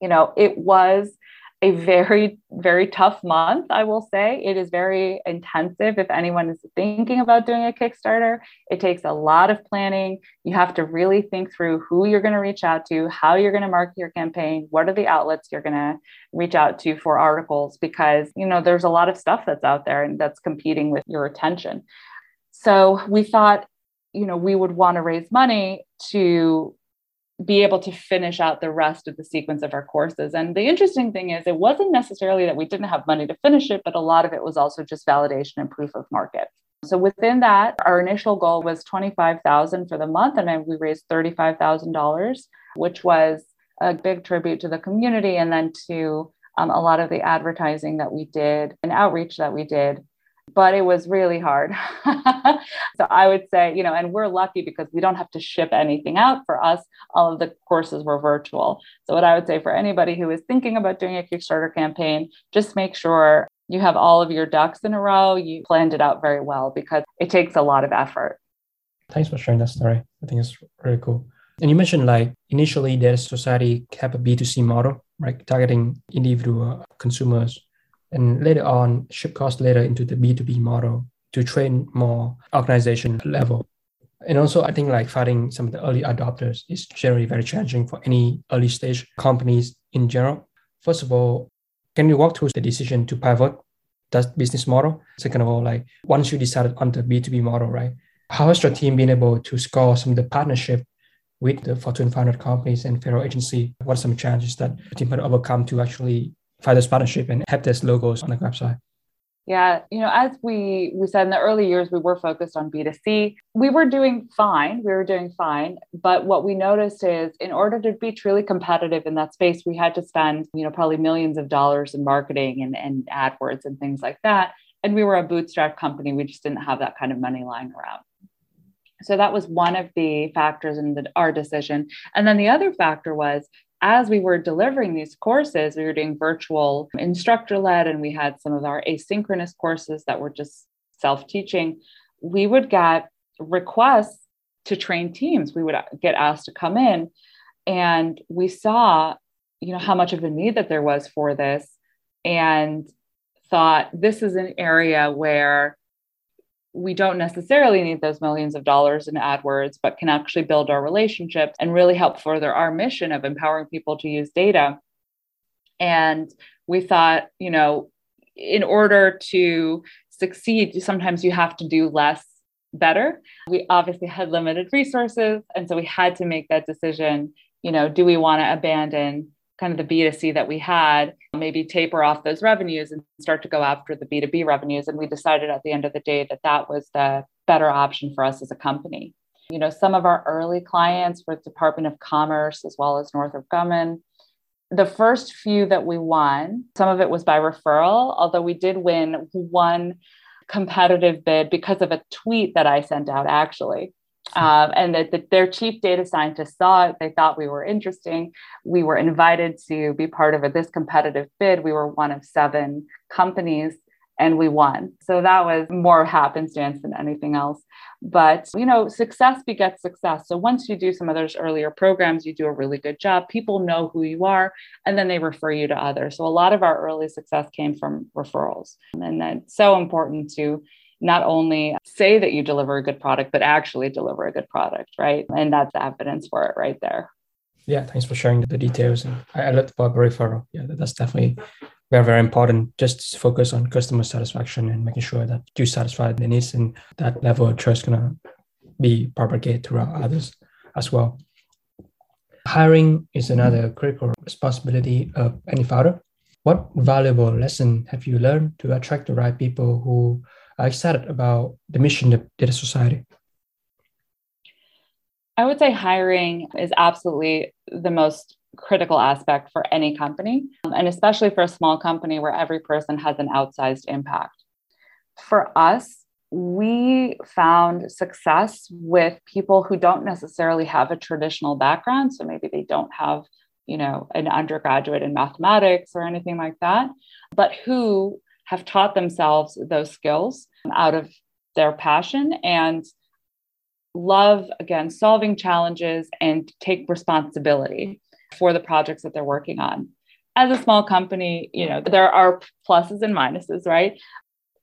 You know it was a very, very tough month, I will say. It is very intensive if anyone is thinking about doing a Kickstarter. It takes a lot of planning. You have to really think through who you're going to reach out to, how you're going to market your campaign, what are the outlets you're going to reach out to for articles, because, you know, there's a lot of stuff that's out there and that's competing with your attention. So we thought, you know, we would want to raise money to be able to finish out the rest of the sequence of our courses. And the interesting thing is, it wasn't necessarily that we didn't have money to finish it, but a lot of it was also just validation and proof of market. So within that, our initial goal was 25,000 for the month and then we raised $35,000, which was a big tribute to the community and then to um, a lot of the advertising that we did and outreach that we did but it was really hard. so I would say, you know, and we're lucky because we don't have to ship anything out for us. All of the courses were virtual. So what I would say for anybody who is thinking about doing a Kickstarter campaign, just make sure you have all of your ducks in a row. You planned it out very well because it takes a lot of effort. Thanks for sharing that story. I think it's really cool. And you mentioned like initially Data Society a B2C model, right? Targeting individual consumers and later on ship costs later into the B2B model to train more organization level. And also, I think like finding some of the early adopters is generally very challenging for any early stage companies in general. First of all, can you walk through the decision to pivot that business model? Second of all, like once you decided on the B2B model, right? How has your team been able to score some of the partnership with the Fortune 500 companies and federal agency? What are some challenges that the team had overcome to actually find this partnership and these logos on the website? Yeah, you know, as we we said in the early years, we were focused on B2C. We were doing fine. We were doing fine. But what we noticed is in order to be truly competitive in that space, we had to spend, you know, probably millions of dollars in marketing and, and AdWords and things like that. And we were a bootstrap company. We just didn't have that kind of money lying around. So that was one of the factors in the, our decision. And then the other factor was as we were delivering these courses, we were doing virtual instructor led, and we had some of our asynchronous courses that were just self teaching. We would get requests to train teams. We would get asked to come in, and we saw, you know, how much of a need that there was for this, and thought this is an area where we don't necessarily need those millions of dollars in AdWords, but can actually build our relationships and really help further our mission of empowering people to use data. And we thought, you know, in order to succeed, sometimes you have to do less better. We obviously had limited resources. And so we had to make that decision, you know, do we want to abandon kind of the B2C that we had, maybe taper off those revenues and start to go after the B2B revenues. And we decided at the end of the day that that was the better option for us as a company. You know, some of our early clients were Department of Commerce as well as Northrop Grumman. The first few that we won, some of it was by referral, although we did win one competitive bid because of a tweet that I sent out actually. Um, and that the, their chief data scientist saw it. They thought we were interesting. We were invited to be part of a, this competitive bid. We were one of seven companies and we won. So that was more happenstance than anything else. But, you know, success begets success. So once you do some of those earlier programs, you do a really good job. People know who you are and then they refer you to others. So a lot of our early success came from referrals. And that's so important to not only say that you deliver a good product, but actually deliver a good product, right? And that's evidence for it right there. Yeah, thanks for sharing the details. And I, I love about referral. Yeah, that's definitely very, very important. Just focus on customer satisfaction and making sure that you satisfy the needs and that level of trust gonna be propagated throughout others as well. Hiring is another critical responsibility of any founder. What valuable lesson have you learned to attract the right people who excited about the mission of Data Society? I would say hiring is absolutely the most critical aspect for any company, um, and especially for a small company where every person has an outsized impact. For us, we found success with people who don't necessarily have a traditional background. So maybe they don't have, you know, an undergraduate in mathematics or anything like that, but who have taught themselves those skills out of their passion and love again solving challenges and take responsibility for the projects that they're working on. As a small company you know there are pluses and minuses right?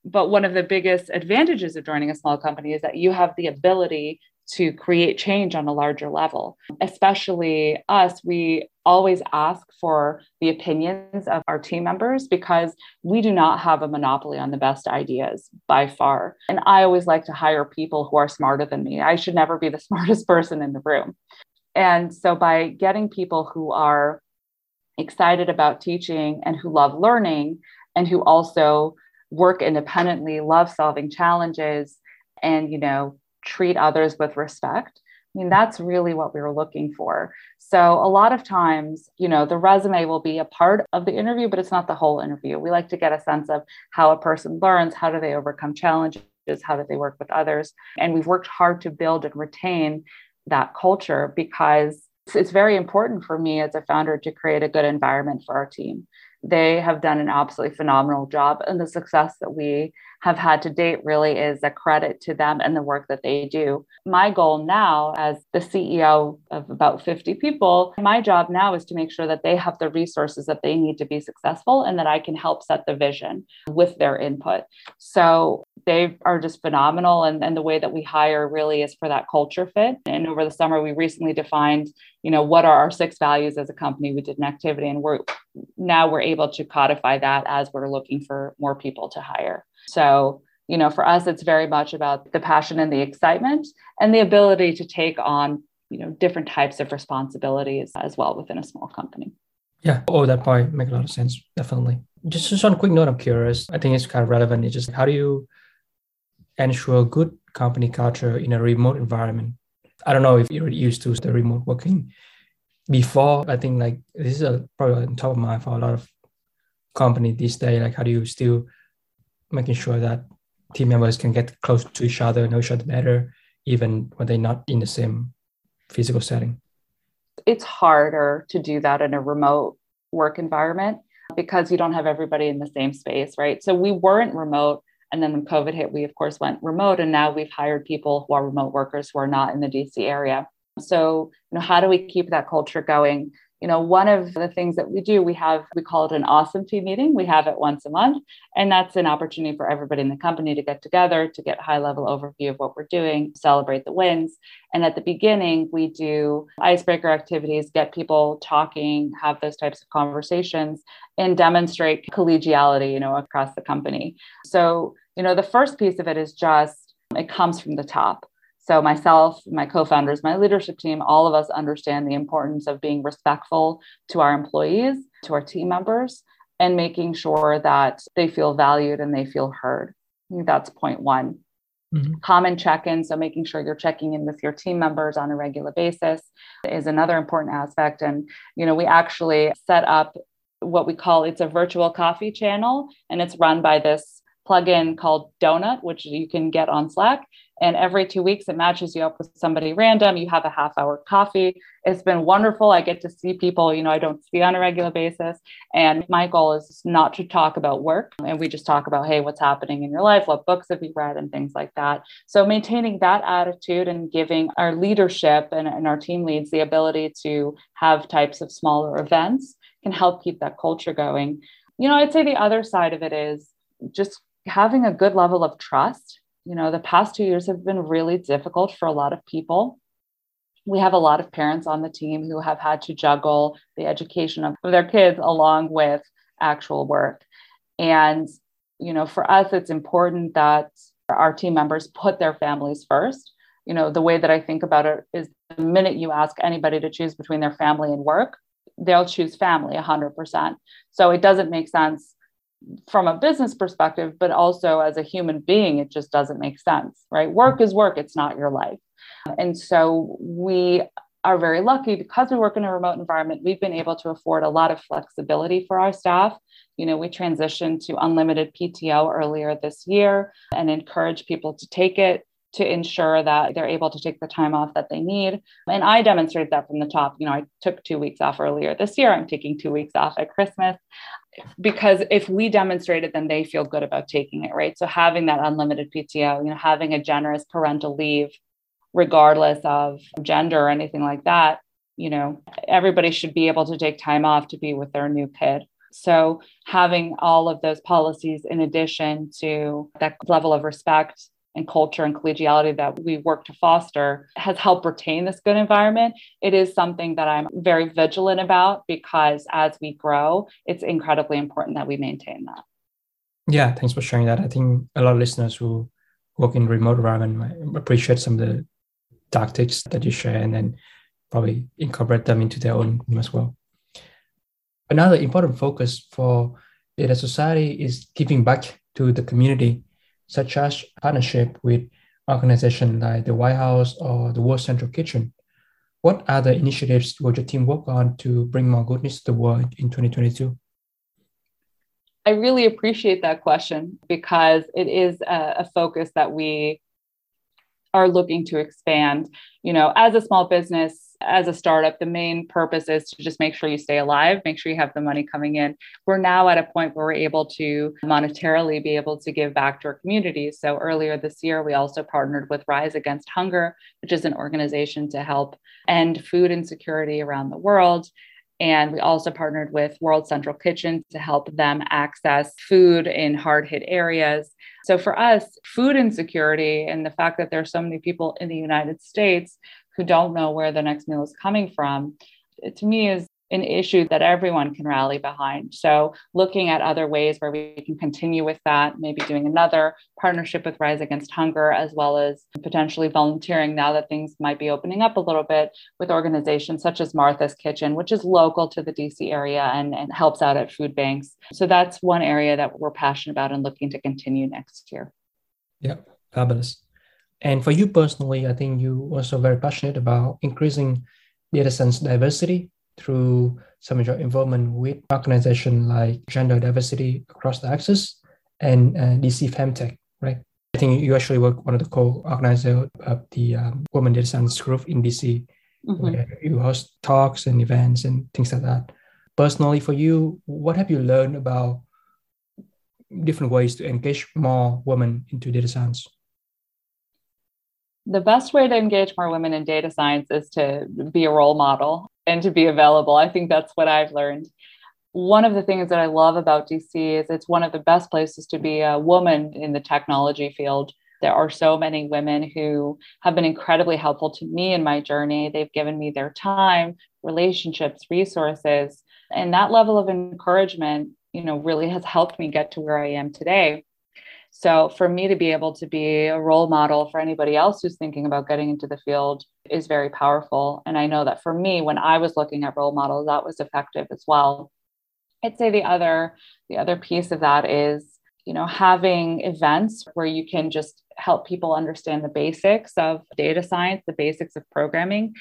But one of the biggest advantages of joining a small company is that you have the ability to create change on a larger level. Especially us, we always ask for the opinions of our team members because we do not have a monopoly on the best ideas by far. And I always like to hire people who are smarter than me. I should never be the smartest person in the room. And so by getting people who are excited about teaching and who love learning and who also work independently, love solving challenges and you know treat others with respect. I mean, that's really what we were looking for. So, a lot of times, you know, the resume will be a part of the interview, but it's not the whole interview. We like to get a sense of how a person learns, how do they overcome challenges, how do they work with others. And we've worked hard to build and retain that culture because it's very important for me as a founder to create a good environment for our team. they have done an absolutely phenomenal job. And the success that we have had to date really is a credit to them and the work that they do. My goal now, as the CEO of about 50 people, my job now is to make sure that they have the resources that they need to be successful and that I can help set the vision with their input. So they are just phenomenal. And, and the way that we hire really is for that culture fit. And over the summer, we recently defined, you know, what are our six values as a company? We did an activity and we're now we're able to codify that as we're looking for more people to hire. So, you know, for us, it's very much about the passion and the excitement and the ability to take on, you know, different types of responsibilities as well within a small company. Yeah. Oh, that part make a lot of sense. Definitely. Just, just on a quick note, I'm curious. I think it's kind of relevant. It's just how do you ensure good company culture in a remote environment? I don't know if you're used to the remote working before. I think like this is a, probably on top of mind for a lot of company these days. Like how do you still making sure that team members can get close to each other, know each other better, even when they're not in the same physical setting? It's harder to do that in a remote work environment because you don't have everybody in the same space, right? So we weren't remote. And then when COVID hit, we of course went remote. And now we've hired people who are remote workers who are not in the DC area. So, you know, how do we keep that culture going? You know one of the things that we do we have we call it an awesome team meeting. We have it once a month and that's an opportunity for everybody in the company to get together to get high level overview of what we're doing celebrate the wins. And at the beginning we do icebreaker activities get people talking have those types of conversations and demonstrate collegiality you know across the company. So you know the first piece of it is just it comes from the top so, myself, my co founders, my leadership team, all of us understand the importance of being respectful to our employees, to our team members, and making sure that they feel valued and they feel heard. that's point one. Mm-hmm. Common check in. So, making sure you're checking in with your team members on a regular basis is another important aspect. And, you know, we actually set up what we call it's a virtual coffee channel, and it's run by this plugin called Donut, which you can get on Slack. And every two weeks, it matches you up with somebody random. You have a half hour coffee. It's been wonderful. I get to see people, you know, I don't see on a regular basis. And my goal is not to talk about work. And we just talk about, hey, what's happening in your life? What books have you read? And things like that. So maintaining that attitude and giving our leadership and, and our team leads the ability to have types of smaller events can help keep that culture going. You know, I'd say the other side of it is just having a good level of trust you know, the past two years have been really difficult for a lot of people. We have a lot of parents on the team who have had to juggle the education of their kids along with actual work. And, you know, for us, it's important that our team members put their families first. You know, the way that I think about it is the minute you ask anybody to choose between their family and work, they'll choose family 100%. So it doesn't make sense from a business perspective, but also as a human being, it just doesn't make sense, right? Work is work, it's not your life. And so we are very lucky because we work in a remote environment, we've been able to afford a lot of flexibility for our staff. You know, we transitioned to unlimited PTO earlier this year and encourage people to take it to ensure that they're able to take the time off that they need. And I demonstrated that from the top. You know, I took two weeks off earlier this year. I'm taking two weeks off at Christmas because if we demonstrate it, then they feel good about taking it, right? So having that unlimited PTO, you know, having a generous parental leave, regardless of gender or anything like that, you know, everybody should be able to take time off to be with their new kid. So having all of those policies in addition to that level of respect and culture and collegiality that we work to foster has helped retain this good environment. It is something that I'm very vigilant about because as we grow, it's incredibly important that we maintain that. Yeah, thanks for sharing that. I think a lot of listeners who work in remote environment appreciate some of the tactics that you share and then probably incorporate them into their own as well. Another important focus for data society is giving back to the community such as partnership with organizations like the White House or the World Central Kitchen. What other initiatives will your team work on to bring more goodness to the world in 2022? I really appreciate that question because it is a, a focus that we are looking to expand. You know, as a small business, as a startup, the main purpose is to just make sure you stay alive, make sure you have the money coming in. We're now at a point where we're able to monetarily be able to give back to our communities. So earlier this year, we also partnered with Rise Against Hunger, which is an organization to help end food insecurity around the world. And we also partnered with World Central Kitchen to help them access food in hard hit areas. So for us, food insecurity and the fact that there are so many people in the United States who don't know where the next meal is coming from, to me is an issue that everyone can rally behind. So, looking at other ways where we can continue with that, maybe doing another partnership with Rise Against Hunger, as well as potentially volunteering now that things might be opening up a little bit with organizations such as Martha's Kitchen, which is local to the DC area and, and helps out at food banks. So, that's one area that we're passionate about and looking to continue next year. Yeah, fabulous. And for you personally, I think you also very passionate about increasing data science diversity through some of your involvement with organizations like Gender Diversity Across the Axis and uh, DC Femtech, right? I think you actually work one of the co-organizers of the um, Women Data Science Group in DC, mm-hmm. where you host talks and events and things like that. Personally, for you, what have you learned about different ways to engage more women into data science? The best way to engage more women in data science is to be a role model and to be available. I think that's what I've learned. One of the things that I love about DC is it's one of the best places to be a woman in the technology field. There are so many women who have been incredibly helpful to me in my journey. They've given me their time, relationships, resources, and that level of encouragement, you know, really has helped me get to where I am today. So for me to be able to be a role model for anybody else who's thinking about getting into the field is very powerful. And I know that for me, when I was looking at role models, that was effective as well. I'd say the other the other piece of that is you know having events where you can just help people understand the basics of data science the basics of programming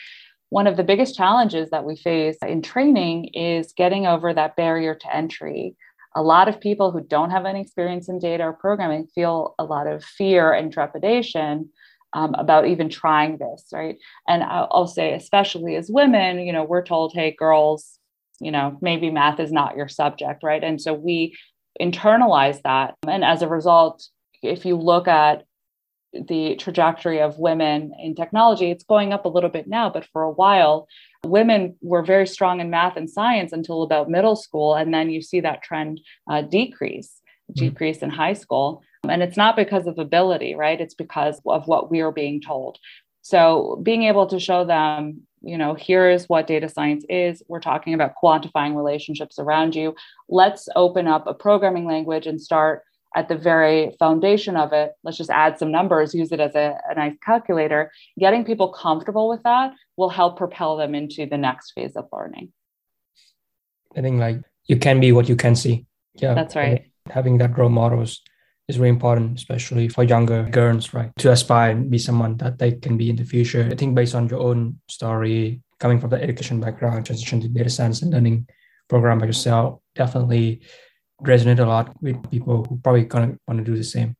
one of the biggest challenges that we face in training is getting over that barrier to entry a lot of people who don't have any experience in data or programming feel a lot of fear and trepidation um, about even trying this, right? And I'll, I'll say, especially as women, you know, we're told, hey, girls, you know, maybe math is not your subject, right? And so we internalize that. And as a result, if you look at the trajectory of women in technology, it's going up a little bit now, but for a while, women were very strong in math and science until about middle school. And then you see that trend uh, decrease, mm-hmm. decrease in high school. And it's not because of ability, right? It's because of what we are being told. So being able to show them, you know, here's what data science is. We're talking about quantifying relationships around you. Let's open up a programming language and start at the very foundation of it, let's just add some numbers, use it as a, a, nice calculator. Getting people comfortable with that will help propel them into the next phase of learning. I think like you can be what you can see. Yeah. That's right. Having that role models is really important, especially for younger girls, right? To aspire and be someone that they can be in the future. I think based on your own story, coming from the education background, transition to data science and learning program by yourself, definitely resonate a lot with people who probably gonna want to do the same.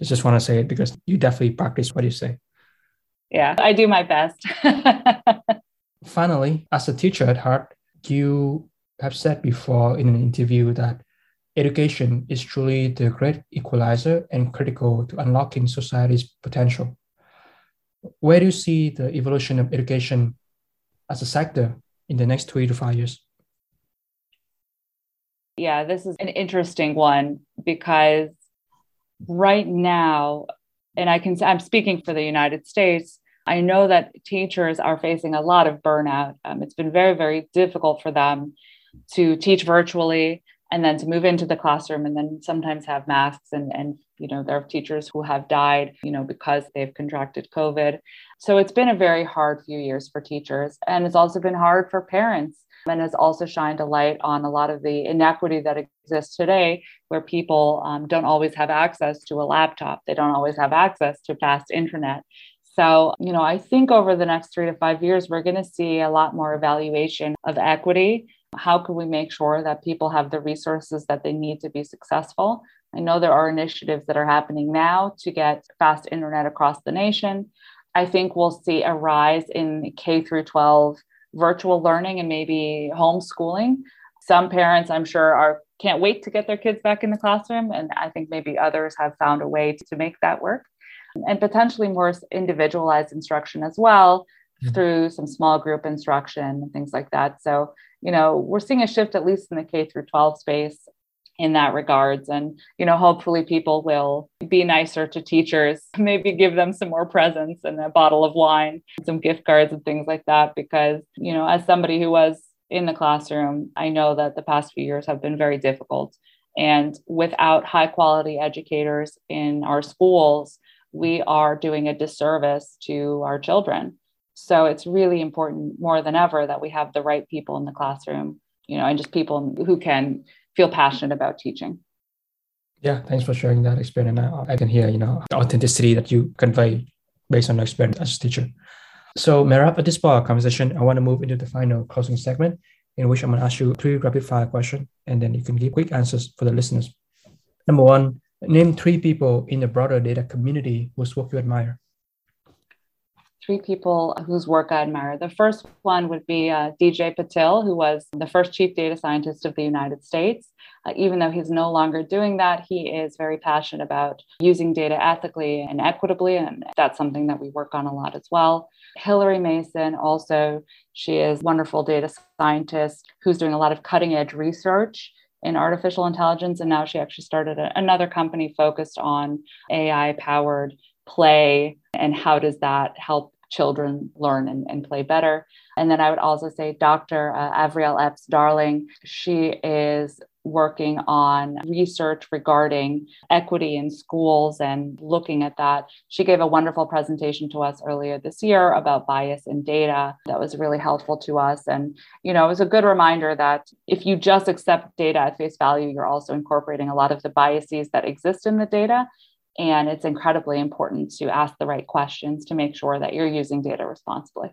I just want to say it because you definitely practice what you say. Yeah, I do my best. Finally, as a teacher at heart, you have said before in an interview that education is truly the great equalizer and critical to unlocking society's potential. Where do you see the evolution of education as a sector in the next three to five years? Yeah, this is an interesting one because right now, and I can I'm speaking for the United States, I know that teachers are facing a lot of burnout. Um, it's been very, very difficult for them to teach virtually and then to move into the classroom and then sometimes have masks and and you know there are teachers who have died you know because they've contracted covid so it's been a very hard few years for teachers and it's also been hard for parents and has also shined a light on a lot of the inequity that exists today, where people um, don't always have access to a laptop, they don't always have access to fast internet. So, you know, I think over the next three to five years, we're going to see a lot more evaluation of equity. How can we make sure that people have the resources that they need to be successful? I know there are initiatives that are happening now to get fast internet across the nation. I think we'll see a rise in K through 12 virtual learning and maybe homeschooling. Some parents, I'm sure, are can't wait to get their kids back in the classroom, and I think maybe others have found a way to make that work, and potentially more individualized instruction as well mm-hmm. through some small group instruction and things like that. So, you know, we're seeing a shift at least in the K through 12 space in that regards. And you know hopefully people will be nicer to teachers maybe give them some more presents and a bottle of wine some gift cards and things like that. Because you know as somebody who was in the classroom i know that the past few years have been very difficult. And without high quality educators in our schools we are doing a disservice to our children. So it's really important more than ever that we have the right people in the classroom you know and just people who can feel passionate about teaching. Yeah, thanks for sharing that experience. I, I can hear, you know, the authenticity that you convey based on your experience as a teacher. So, Merav, at this part of conversation, I want to move into the final closing segment in which I'm going to ask you three rapid fire questions and then you can give quick answers for the listeners. Number one, name three people in the broader data community whose work you admire three people whose work I admire. The first one would be uh, DJ Patil, who was the first chief data scientist of the United States. Uh, even though he's no longer doing that, he is very passionate about using data ethically and equitably, and that's something that we work on a lot as well. Hilary Mason, also, she is wonderful data scientist who's doing a lot of cutting edge research in artificial intelligence. And now she actually started a, another company focused on AI powered play and how does that help children learn and, and play better. And then I would also say Dr. Uh, Avriel Epps Darling. She is working on research regarding equity in schools and looking at that. She gave a wonderful presentation to us earlier this year about bias in data that was really helpful to us. And, you know, it was a good reminder that if you just accept data at face value, you're also incorporating a lot of the biases that exist in the data. And it's incredibly important to ask the right questions to make sure that you're using data responsibly.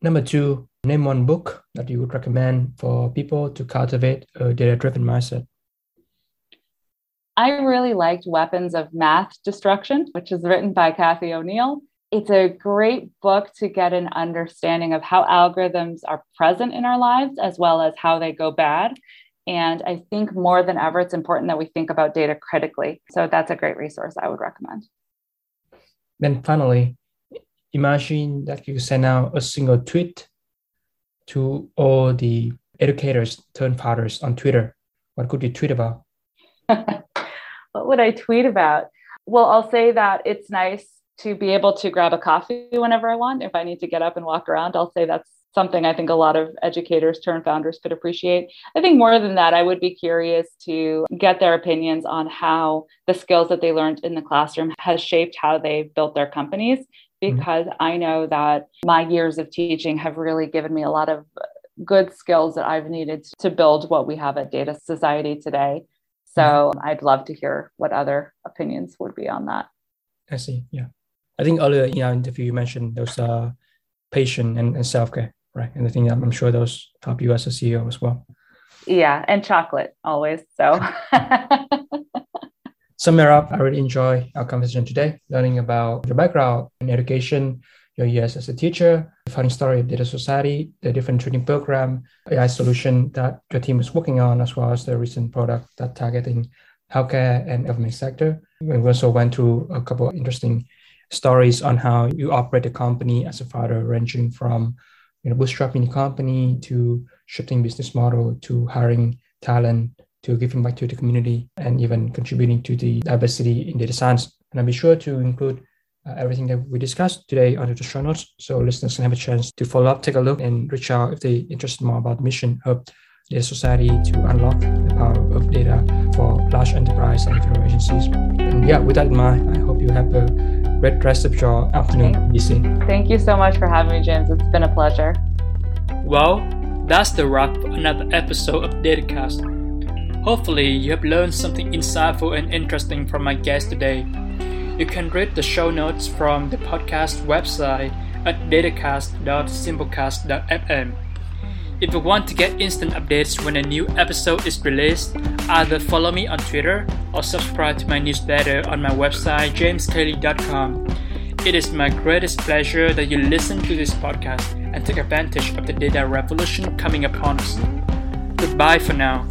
Number two, name one book that you would recommend for people to cultivate a data driven mindset. I really liked Weapons of Math Destruction, which is written by Cathy O'Neil. It's a great book to get an understanding of how algorithms are present in our lives as well as how they go bad and I think more than ever, it's important that we think about data critically. So that's a great resource I would recommend. Then finally, imagine that you send out a single tweet to all the educators turned fathers on Twitter. What could you tweet about? what would I tweet about? Well, I'll say that it's nice to be able to grab a coffee whenever I want. If I need to get up and walk around, I'll say that's something I think a lot of educators turn founders could appreciate. I think more than that, I would be curious to get their opinions on how the skills that they learned in the classroom has shaped how they built their companies. Mm-hmm. Because mm-hmm. I know that my years of teaching have really given me a lot of good skills that I've needed to build what we have at Data Society today. So mm-hmm. I'd love to hear what other opinions would be on that. I see. Yeah. I think earlier in our interview, you mentioned those uh, patient and, and self care right? And I think I'm sure those help you as a CEO as well. Yeah, and chocolate always. So. Sum it up, I really enjoy our conversation today, learning about your background in education, your years as a teacher, the funny story of Data Society, the different training program, AI solution that your team is working on, as well as the recent product that targeting healthcare and government sector. We also went through a couple of interesting stories on how you operate the company as a father, ranging from you know, bootstrapping the company to shifting business model to hiring talent to giving back to the community and even contributing to the diversity in data science. And I'll be sure to include uh, everything that we discussed today under the show notes so listeners can have a chance to follow up, take a look, and reach out if they're interested more about the mission of Data Society to unlock the power of data for large enterprise and federal agencies. And yeah, with that in mind, I hope you have a great rest of your afternoon, DC. Thank you so much for having me, James. It's been a pleasure. Well, that's the wrap for another episode of Datacast. Hopefully, you have learned something insightful and interesting from my guest today. You can read the show notes from the podcast website at datacast.simplecast.fm. If you want to get instant updates when a new episode is released, either follow me on Twitter or subscribe to my newsletter on my website, jameskle.com. It is my greatest pleasure that you listen to this podcast and take advantage of the data revolution coming upon us. Goodbye for now.